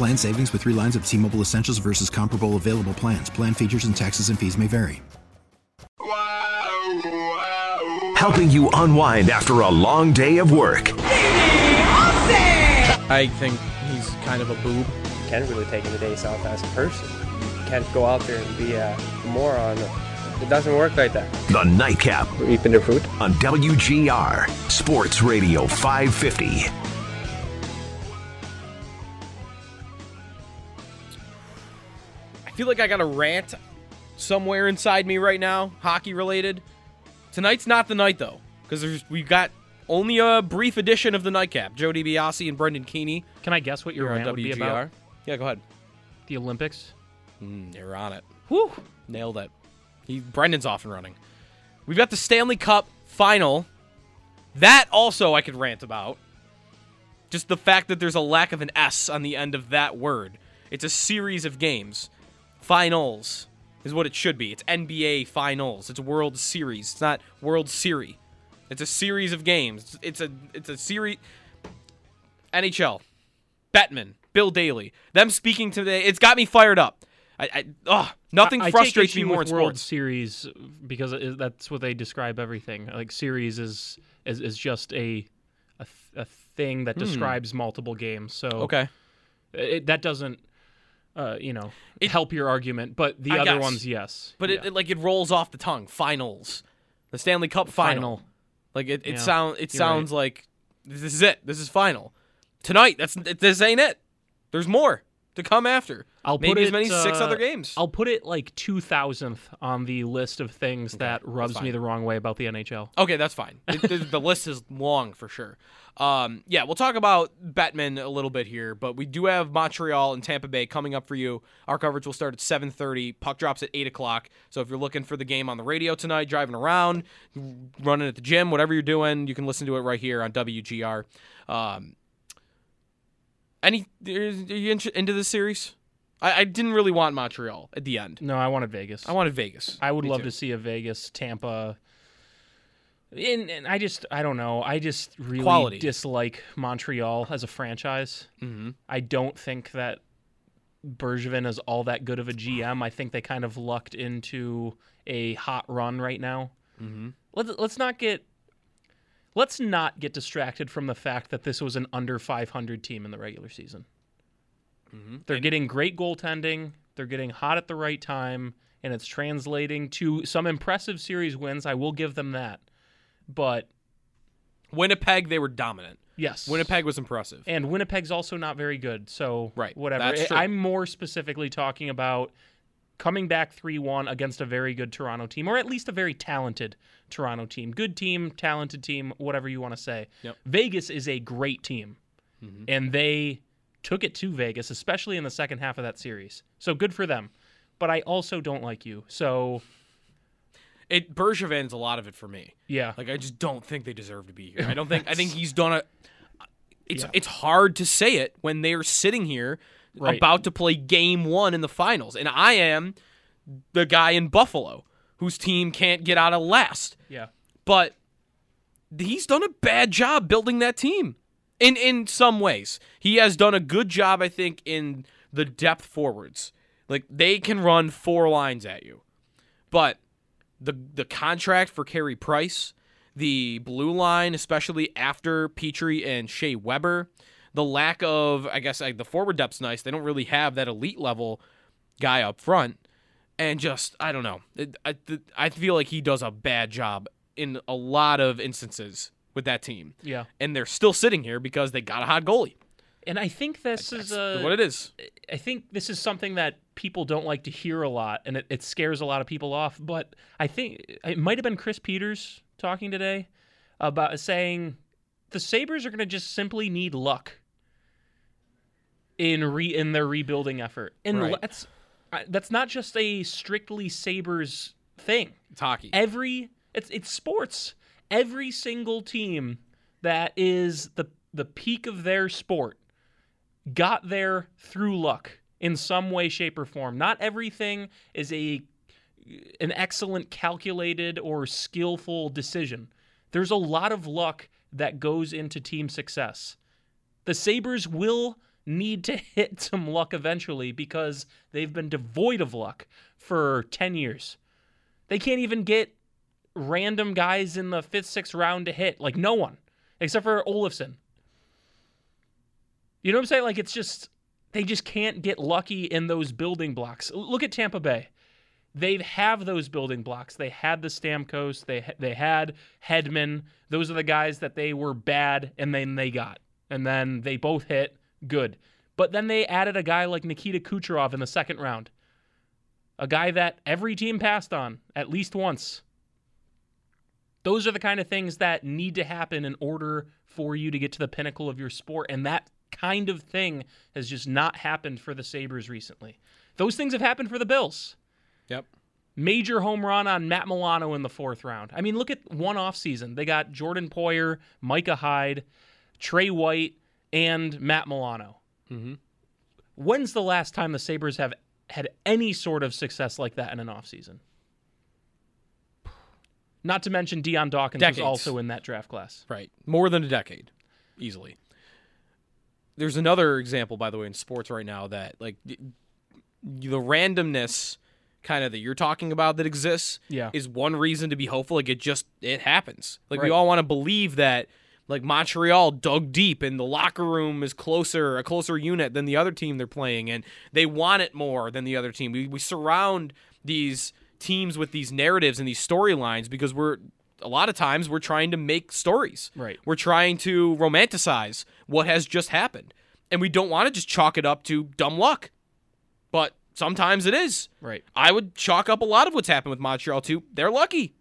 Plan savings with three lines of T Mobile Essentials versus comparable available plans. Plan features and taxes and fees may vary. Helping you unwind after a long day of work. I think he's kind of a boob. Can't really take the days off as a person. You can't go out there and be a moron. It doesn't work like that. The Nightcap We're eating their food. on WGR Sports Radio 550. Feel like I got a rant somewhere inside me right now, hockey related. Tonight's not the night though, because we've got only a brief edition of the nightcap. Joe DiBiase and Brendan Keeney Can I guess what your rant would be about? Yeah, go ahead. The Olympics. Mm, you're on it. Whew. Nailed it. He Brendan's off and running. We've got the Stanley Cup final. That also I could rant about. Just the fact that there's a lack of an S on the end of that word. It's a series of games. Finals is what it should be. It's NBA Finals. It's World Series. It's not World Series. It's a series of games. It's a it's a series. NHL, Bettman, Bill Daly, them speaking today. It's got me fired up. I, I oh, nothing I- I frustrates me issue more in World sports. Series because that's what they describe everything. Like series is is, is just a, a a thing that describes multiple games. So Hmm. Okay. it, that doesn't uh, you know It- help your argument, but the I other guess. ones, yes. But it, Yeah. it like it rolls off the tongue. Finals, the Stanley Cup final. Final. Like it, it Yeah, sound it you're sounds like this is it. This is final. Tonight. That's this ain't it. There's more to come after. I'll Maybe put as it, many six uh, other games. I'll put it like two thousandth on the list of things that rubs me the wrong way about the NHL. Okay, that's fine. It- the, the list is long for sure. Um, yeah, we'll talk about Bettman a little bit here, but we do have Montreal and Tampa Bay coming up for you. Our coverage will start at 7:30. Puck drops at 8 o'clock. So if you're looking for the game on the radio tonight, driving around, running at the gym, whatever you're doing, you can listen to it right here on WGR. Um, any are you into this series? I, I didn't really want Montreal at the end. No, I wanted Vegas. I wanted Vegas. I would Me love too. to see a Vegas Tampa. And, and I just I don't know. I just really Quality. dislike Montreal as a franchise. Mhm. I don't think that Bergevin is all that good of a GM. I think they kind of lucked into a hot run right now. Mm-hmm. Let's let's not get let's not get distracted from the fact that this was an under 500 team in the regular season. Mm-hmm. They're getting great goaltending. They're getting hot at the right time, and it's translating to some impressive series wins. I will give them that. But Winnipeg, they were dominant. yes, Winnipeg was impressive. and Winnipeg's also not very good. So Right, whatever. that's I- true. I'm more specifically talking about coming back 3-1 against a very good Toronto team, or at least a very talented Toronto team. Good team, talented team, whatever you want to say. Yep. Vegas is a great team, and they took it to Vegas, especially in the second half of that series. So good for them. But I also don't like you. So It Bergevin's a lot of it for me. yeah, Like I just don't think they deserve to be here. I don't think I think he's done a. It's Yeah. it's hard to say it when they're sitting here Right. about to play game one in the finals, and I am the guy in Buffalo whose team can't get out of last. yeah. But he's done a bad job building that team. In in some ways, he has done a good job, I think, in the depth forwards. Like they can run four lines at you, but the the contract for Carey Price, the blue line, especially after Petry and Shea Weber, the lack of, I guess, like the forward depth's nice. They don't really have that elite level guy up front, and just I don't know. I I feel like he does a bad job in a lot of instances with that team, Yeah. and they're still sitting here because they got a hot goalie. And I think this is a, what it is. I think this is something that people don't like to hear a lot, and it, it scares a lot of people off. But I think it might have been Chris Peters talking today about saying the Sabres are going to just simply need luck in re in their rebuilding effort, and Right. that's that's not just a strictly Sabres thing. It's hockey. Every it's it's sports. Every single team that is the the peak of their sport got there through luck in some way, shape, or form. Not everything is a an excellent calculated or skillful decision. There's a lot of luck that goes into team success. The Sabres will need to hit some luck eventually because they've been devoid of luck for 10 years. They can't even get random guys in the fifth, sixth round to hit. Like no one, except for Olofsson. You know what I'm saying? Like it's just they just can't get lucky in those building blocks. Look at Tampa Bay. They have those building blocks. They had the Stamkos. They they had Hedman. Those are the guys that they were bad, and then they got, and then they both hit good. But then they added a guy like Nikita Kucherov in the second round, a guy that every team passed on at least once. Those are the kind of things that need to happen in order for you to get to the pinnacle of your sport. And that kind of thing has just not happened for the Sabres recently. Those things have happened for the Bills. Yep. Major home run on Matt Milano in the fourth round. I mean, look at one off season. They got Jordan Poyer, Micah Hyde, Trey White, and Matt Milano. Mhm. When's the last time the Sabres have had any sort of success like that in an offseason? Not to mention Dion Dawkins Decades. was also in that draft class. Right. More than a decade, easily. There's another example, by the way, in sports right now that like the randomness kind of that you're talking about that exists Yeah. is one reason to be hopeful. Like it just it happens. Like we all want to believe that like Montreal dug deep and the locker room is closer, a closer unit than the other team they're playing, and they want it more than the other team. We we surround these teams with these narratives and these storylines because we're a lot of times we're trying to make stories. Right. We're trying to romanticize what has just happened. And we don't want to just chalk it up to dumb luck. But sometimes it is. Right. I would chalk up a lot of what's happened with Montreal too. They're lucky.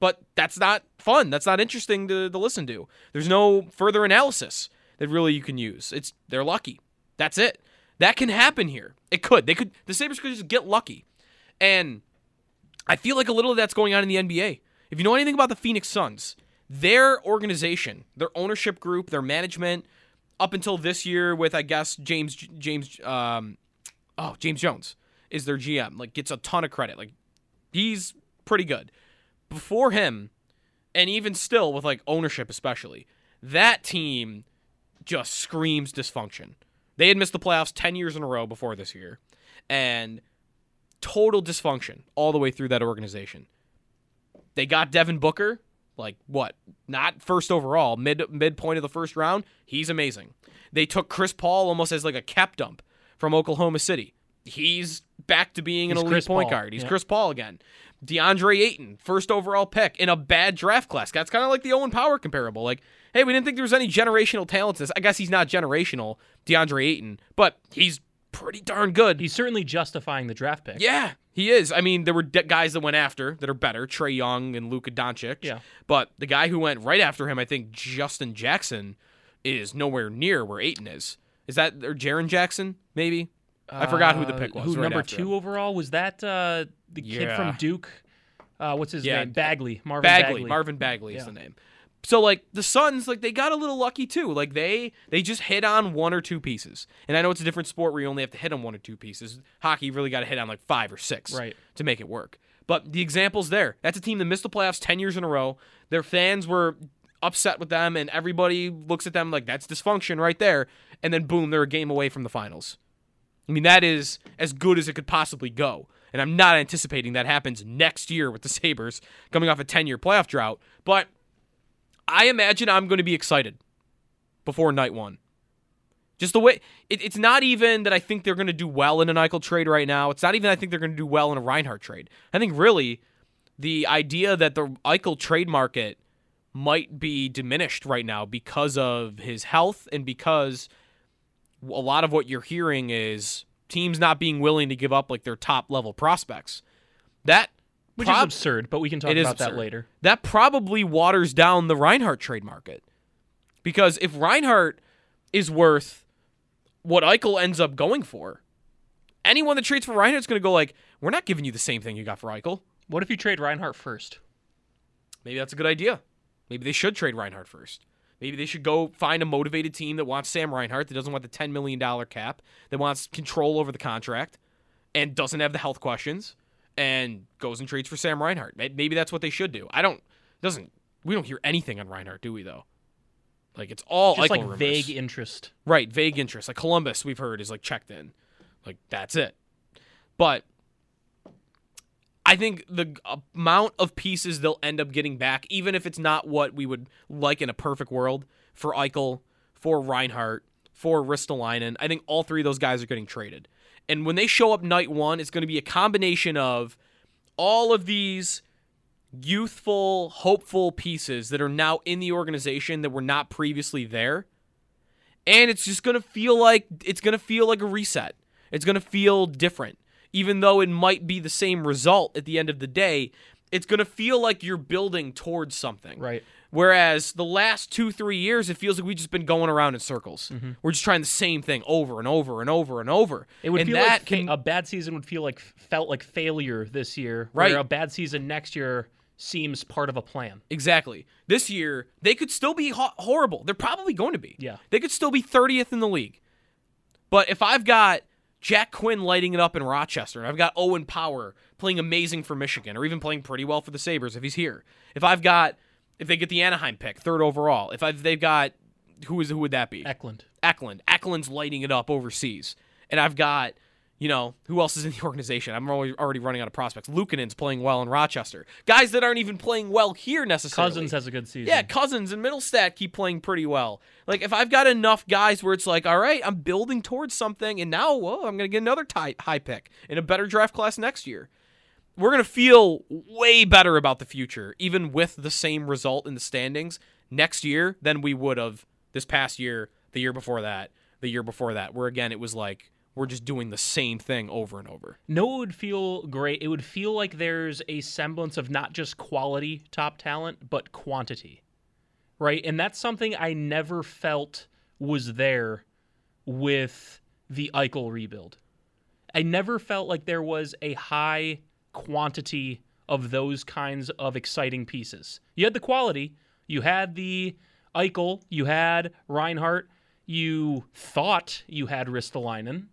But that's not fun. That's not interesting to, to listen to. There's no further analysis that really you can use. It's they're lucky. That's it. That can happen here. It could. They could the Sabres could just get lucky. And I feel like a little of that's going on in the NBA. If you know anything about the Phoenix Suns, their organization, their ownership group, their management, up until this year with I guess James James um oh James Jones is their GM, like gets a ton of credit. Like he's pretty good. Before him, and even still with like ownership especially, that team just screams dysfunction. They had missed the playoffs 10 years in a row before this year. And total dysfunction all the way through that organization. They got Devin Booker, like what? Not first overall, mid midpoint of the first round. He's amazing. They took Chris Paul almost as like a cap dump from Oklahoma City. He's back to being an He's elite Chris point Paul, guard. He's yeah. Chris Paul again. DeAndre Ayton, first overall pick in a bad draft class. That's kind of like the Owen Power comparable. Like, hey, we didn't think there was any generational talent this. I guess he's not generational, DeAndre Ayton, but he's pretty darn good. He's certainly justifying the draft pick. Yeah, he is. I mean, there were de- guys that went after that are better, Trae Young and Luka Doncic. Yeah. But the guy who went right after him, I think Justin Jackson, is nowhere near where Ayton is. Is that or Jaren Jackson? Maybe. I forgot who the pick Uh, was. Who right number two him. overall was that? Uh, the kid from Duke. Uh, what's his Yeah, name? Bagley. Marvin Bagley, Bagley. Marvin Bagley is Yeah. the name. So like the Suns, like they got a little lucky too. Like they they just hit on one or two pieces. And I know it's a different sport where you only have to hit on one or two pieces. Hockey, really got to hit on like five or six Right. to make it work. But the example's there. That's a team that missed the playoffs ten years in a row. Their fans were upset with them, and everybody looks at them like that's dysfunction right there. And then boom, they're a game away from the finals. I mean, that is as good as it could possibly go. And I'm not anticipating that happens next year with the Sabres coming off a 10 year playoff drought. But I imagine I'm going to be excited before night one. Just the way it, it's not even that I think they're going to do well in an Eichel trade right now. It's not even I think they're going to do well in a Reinhart trade. I think really the idea that the Eichel trade market might be diminished right now because of his health and because a lot of what you're hearing is teams not being willing to give up like their top level prospects. That Which is absurd, but we can talk about that later. that probably waters down the Reinhart trade market. Because if Reinhart is worth what Eichel ends up going for, anyone that trades for Reinhart's going to go like, we're not giving you the same thing you got for Eichel. What if you trade Reinhart first? Maybe that's a good idea. Maybe they should trade Reinhart first. Maybe they should go find a motivated team that wants Sam Reinhart, that doesn't want the $10 million cap, that wants control over the contract, and doesn't have the health questions, and goes and trades for Sam Reinhart. Maybe that's what they should do. I don't, doesn't, we don't hear anything on Reinhart, do we, though? Like, it's all Just Eichel like rumors. vague interest. Right, vague interest. Like Columbus, we've heard is like checked in. Like that's it. But I think the amount of pieces they'll end up getting back, even if it's not what we would like in a perfect world for Eichel, for Reinhart, for Ristolainen, I think all three of those guys are getting traded. And when they show up night one, it's going to be a combination of all of these youthful, hopeful pieces that are now in the organization that were not previously there and it's just gonna feel like it's gonna feel like a reset. It's gonna feel different, even though it might be the same result at the end of the day. It's gonna feel like you're building towards something, Right. Whereas the last two, three years, it feels like we've just been going around in circles. Mm-hmm. We're just trying the same thing over and over and over and over. It would and feel that like can a bad season would feel like felt like failure this year. Right. Where a bad season next year seems part of a plan. Exactly. This year, they could still be ho- horrible. They're probably going to be. Yeah. They could still be 30th in the league. But if I've got Jack Quinn lighting it up in Rochester, and I've got Owen Power playing amazing for Michigan, or even playing pretty well for the Sabres if he's here. If I've got, if they get the Anaheim pick, third overall, if I've, they've got, who is who would that be? Eklund. Eklund. Eklund's lighting it up overseas. And I've got, you know, who else is in the organization? I'm already already running out of prospects. Luukkonen's playing well in Rochester. Guys that aren't even playing well here necessarily. Cousins has a good season. Yeah, Cousins and Mittelstadt keep playing pretty well. Like if I've got enough guys where it's like, all right, I'm building towards something, and now, whoa, I'm gonna get another tie, high pick in a better draft class next year. We're gonna feel way better about the future, even with the same result in the standings next year than we would have this past year, the year before that, the year before that. Where again, it was like we're just doing the same thing over and over. No, it would feel great. It would feel like there's a semblance of not just quality top talent, but quantity. Right? And that's something I never felt was there with the Eichel rebuild. I never felt like there was a high quantity of those kinds of exciting pieces. You had the quality, you had the Eichel, you had Reinhart, you thought you had Ristolainen,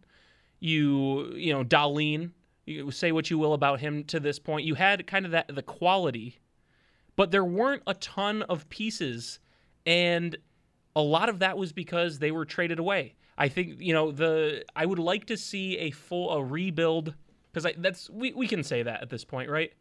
you you know Dahlin. You say what you will about him to this point. You had kind of that the quality, but there weren't a ton of pieces, and a lot of that was because they were traded away. I think you know the I would like to see a full a rebuild because that's we, we can say that at this point, right?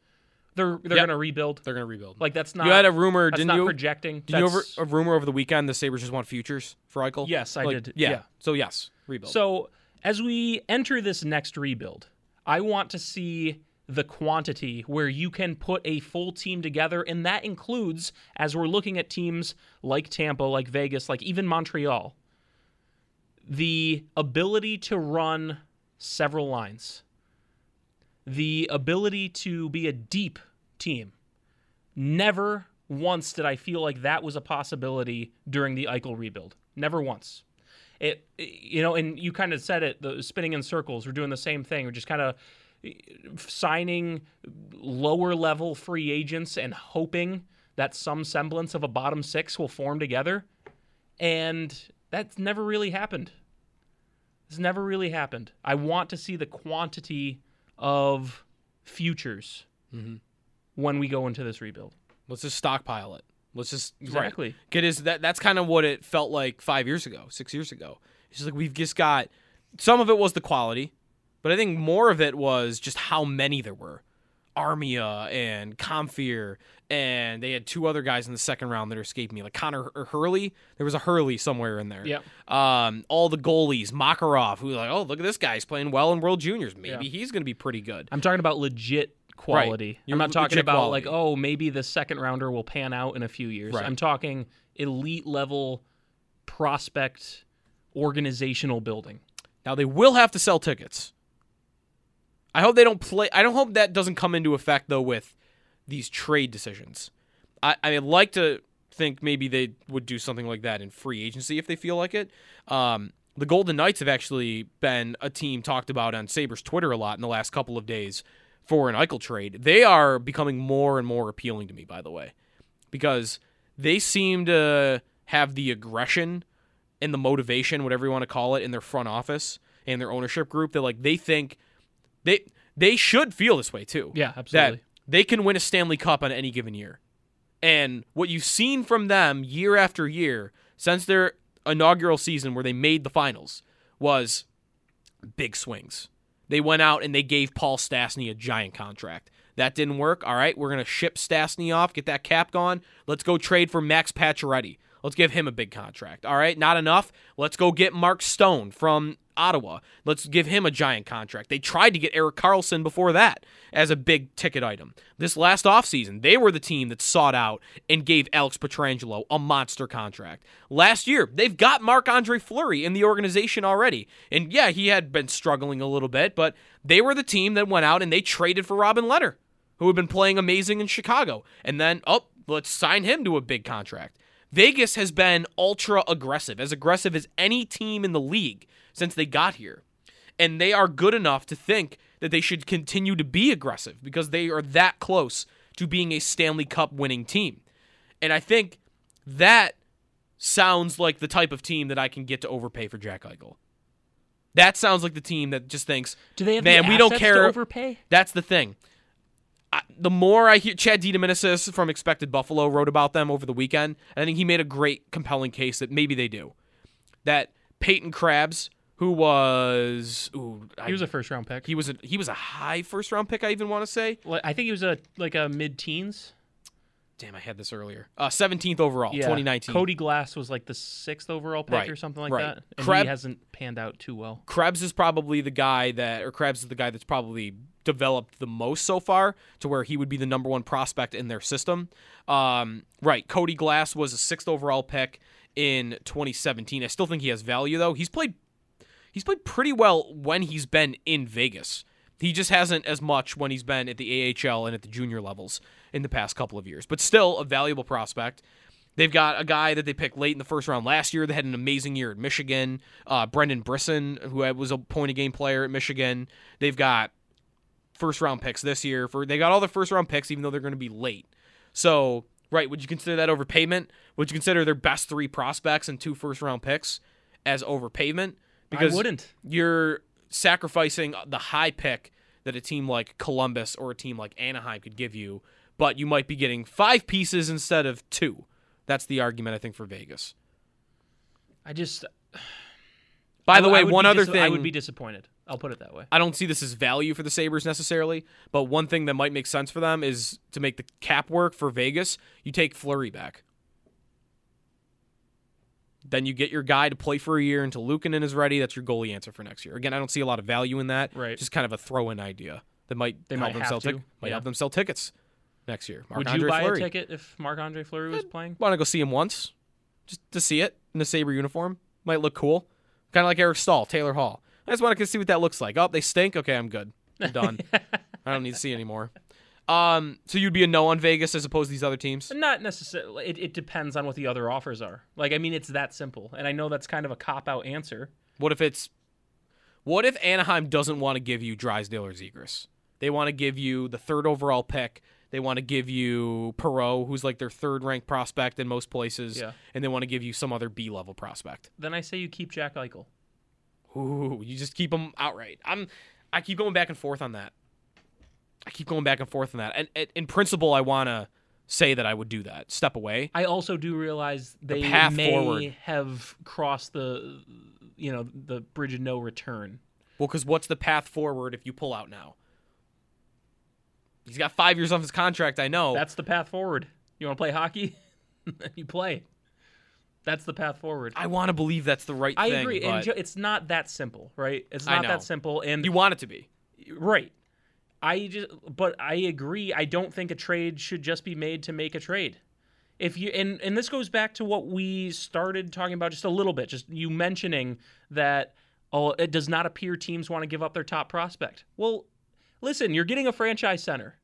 They're they're Yep. gonna rebuild. They're gonna rebuild. Like that's not you had a rumor, that's didn't not you? projecting. Did you over a rumor over the weekend the Sabres just want futures for Eichel? Yes, I Like, did. Yeah. Yeah. So yes, rebuild. So as we enter this next rebuild, I want to see the quantity where you can put a full team together, and that includes, as we're looking at teams like Tampa, like Vegas, like even Montreal, the ability to run several lines, the ability to be a deep team. Never once did I feel like that was a possibility during the Eichel rebuild. Never once. It you know and you kind of said it the spinning in circles we're doing the same thing. We're just kind of uh, signing lower level free agents and hoping that some semblance of a bottom six will form together. And that's never really happened. It's never really happened. I want to see the quantity of futures mm-hmm. when we go into this rebuild Let's just stockpile it. Let's just right. Exactly. get his. That that's kind of what it felt like five years ago, six years ago. It's just like we've just got. Some of it was the quality, but I think more of it was just how many there were. Armia and Compher, and they had two other guys in the second round that escaped me, like Connor Hur- Hurley. There was a Hurley somewhere in there. Yep. Um, all the goalies, Makarov, who like, oh look at this guy, he's playing well in World Juniors. Maybe Yeah. he's going to be pretty good. I'm talking about legit quality. You're I'm not talking about quality. like, oh, maybe the second rounder will pan out in a few years. Right. I'm talking elite level prospect organizational building. Now they will have to sell tickets. I hope they don't play. I don't hope that doesn't come into effect though with these trade decisions. I I'd like to think maybe they would do something like that in free agency if they feel like it. Um, the Golden Knights have actually been a team talked about on Sabres Twitter a lot in the last couple of days for an Eichel trade. They are becoming more and more appealing to me, by the way, because they seem to have the aggression and the motivation, whatever you want to call it, in their front office and their ownership group that like they think they they should feel this way too. Yeah, absolutely. they can win a Stanley Cup on any given year. And what you've seen from them year after year since their inaugural season where they made the finals was big swings. They went out and they gave Paul Stastny a giant contract. That didn't work. All right, we're going to ship Stastny off, get that cap gone. Let's go trade for Max Pacioretty. Let's give him a big contract. All right, not enough. Let's go get Mark Stone from Ottawa. Let's give him a giant contract. They tried to get Erik Karlsson before that as a big ticket item. This last offseason, they were the team that sought out and gave Alex Pietrangelo a monster contract. Last year, they've got Marc Andre Fleury in the organization already. And yeah, he had been struggling a little bit, but they were the team that went out and they traded for Robin Lehner, who had been playing amazing in Chicago. And then, oh, let's sign him to a big contract. Vegas has been ultra aggressive, as aggressive as any team in the league since they got here. And they are good enough to think that they should continue to be aggressive because they are that close to being a Stanley Cup winning team. And I think that sounds like the type of team that I can get to overpay for Jack Eichel. That sounds like the team that just thinks, Do they have man, the we don't care. to overpay? That's the thing. I, the more I hear, Chad DiDomenico from Expected Buffalo wrote about them over the weekend. I think he made a great, compelling case that maybe they do. That Peyton Krebs, who was, ooh, I- He was a first round pick. he was a he was a high first round pick. I even want to say. I think he was a like a mid teens. Damn, I had this earlier. Uh, 17th overall, 2019. Cody Glass was like the sixth overall pick Right, or something like right. that. And he hasn't panned out too well. Krebs is probably the guy that, or Krebs is the guy that's probably developed the most so far to where he would be the number one prospect in their system. Um, right. Cody Glass was a sixth overall pick in 2017. I still think he has value though. He's played, he's played pretty well when he's been in Vegas. He just hasn't as much when he's been at the AHL and at the junior levels in the past couple of years, but still a valuable prospect. They've got a guy that they picked late in the first round last year that had an amazing year at Michigan. Uh, Brendan Brisson, who was a point a game player at Michigan. They've got first round picks this year. For they got all the first round picks, even though they're going to be late. So, right, would you consider that overpayment? Would you consider their best three prospects and two first round picks as overpayment? Because I wouldn't. You're sacrificing the high pick that a team like Columbus or a team like Anaheim could give you, but you might be getting five pieces instead of two. That's the argument I think for Vegas. I just. By the w- way, I one other dis- thing I would be disappointed. I'll put it that way. I don't see this as value for the Sabres necessarily, but one thing that might make sense for them is to make the cap work for Vegas, you take Fleury back. Then you get your guy to play for a year until Luukkonen is ready. That's your goalie answer for next year. Again, I don't see a lot of value in that. Right. Just kind of a throw-in idea that might They might them have sell tic- might yeah. help them sell tickets next year. Would you buy Fleury. a ticket if Marc Andre Fleury was eh, playing? Want to go see him once, just to see it in the Sabre uniform. Might look cool. Kind of like Eric Staal, Taylor Hall. I just want to see what that looks like. Oh, they stink. Okay, I'm good. I'm done. I don't need to see anymore. Um, so you'd be a no on Vegas as opposed to these other teams. Not necessarily. It, it depends on what the other offers are. Like, I mean, it's that simple. And I know that's kind of a cop out answer. What if it's, what if Anaheim doesn't want to give you Drysdale or Zegras? They want to give you the third overall pick. They want to give you Perreault, who's like their third ranked prospect in most places, Yeah. and they want to give you some other B level prospect. Then I say you keep Jack Eichel. Ooh, you just keep them outright. I'm, I keep going back and forth on that. I keep going back and forth on that. And, and in principle, I want to say that I would do that. Step away. I also do realize they path may forward. have crossed the, you know, the bridge of no return. Well, because what's the path forward if you pull out now? He's got five years off his contract. I know. That's the path forward. You want to play hockey? you play. That's the path forward. I want to believe that's the right I thing. I agree. but And it's not that simple, right? It's not that simple. And you want it to be. right. I just, but I agree. I don't think a trade should just be made to make a trade. If you and and this goes back to what we started talking about just a little bit. Just you mentioning that oh, it does not appear teams want to give up their top prospect. Well, listen, you're getting a franchise center.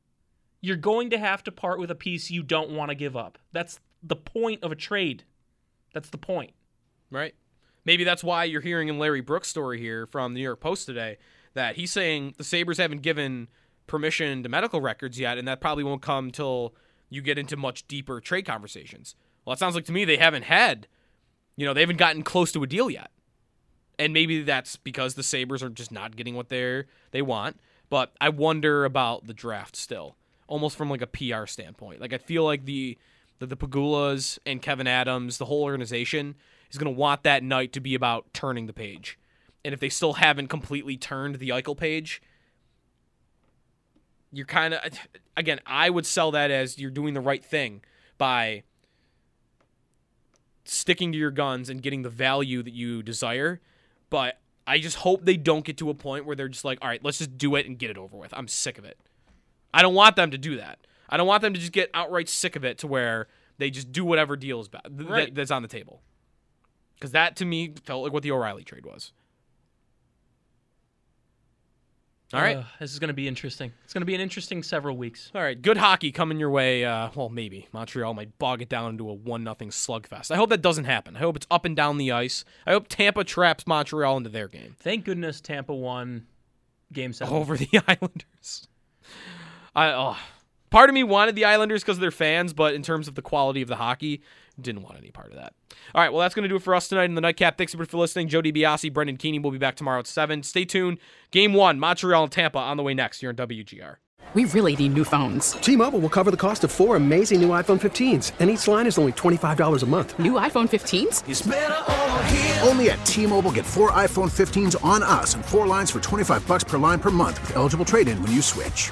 You're going to have to part with a piece you don't want to give up. That's the point of a trade. That's the point. right? Maybe that's why you're hearing in Larry Brooks' story here from the New York Post today that he's saying the Sabres haven't given permission to medical records yet, and that probably won't come till you get into much deeper trade conversations. Well, it sounds like to me they haven't had, you know, they haven't gotten close to a deal yet. And maybe that's because the Sabres are just not getting what they're they want. But I wonder about the draft still, almost from like a PR standpoint. Like I feel like the the, the Pegulas and Kevyn Adams, the whole organization is going to want that night to be about turning the page. And if they still haven't completely turned the Eichel page, you're kind of again, I would sell that as you're doing the right thing by sticking to your guns and getting the value that you desire. But I just hope they don't get to a point where they're just like, all right, let's just do it and get it over with. I'm sick of it. I don't want them to do that. I don't want them to just get outright sick of it to where they just do whatever deal is ba- th- Right. that, that's on the table. Because that to me felt like what the O'Reilly trade was. All right. Ugh, this is going to be interesting. It's going to be an interesting several weeks. All right, good hockey coming your way. Uh, well, maybe Montreal might bog it down into a one nothing slugfest. I hope that doesn't happen. I hope it's up and down the ice. I hope Tampa traps Montreal into their game Thank goodness Tampa won Game Seven. over the Islanders. I oh, part of me wanted the Islanders because of their fans, but in terms of the quality of the hockey, didn't want any part of that. All right, well, that's going to do it for us tonight in the Nightcap. Thanks everybody for listening. Joe DiBiase, Brendan Keeney will be back tomorrow at 7. Stay tuned. Game one, Montreal and Tampa on the way next here on WGR. We really need new phones. T-Mobile will cover the cost of four amazing new iPhone 15s, and each line is only $25 a month. New iPhone 15s? Only at T-Mobile get four iPhone 15s on us and four lines for 25 bucks per line per month with eligible trade-in when you switch.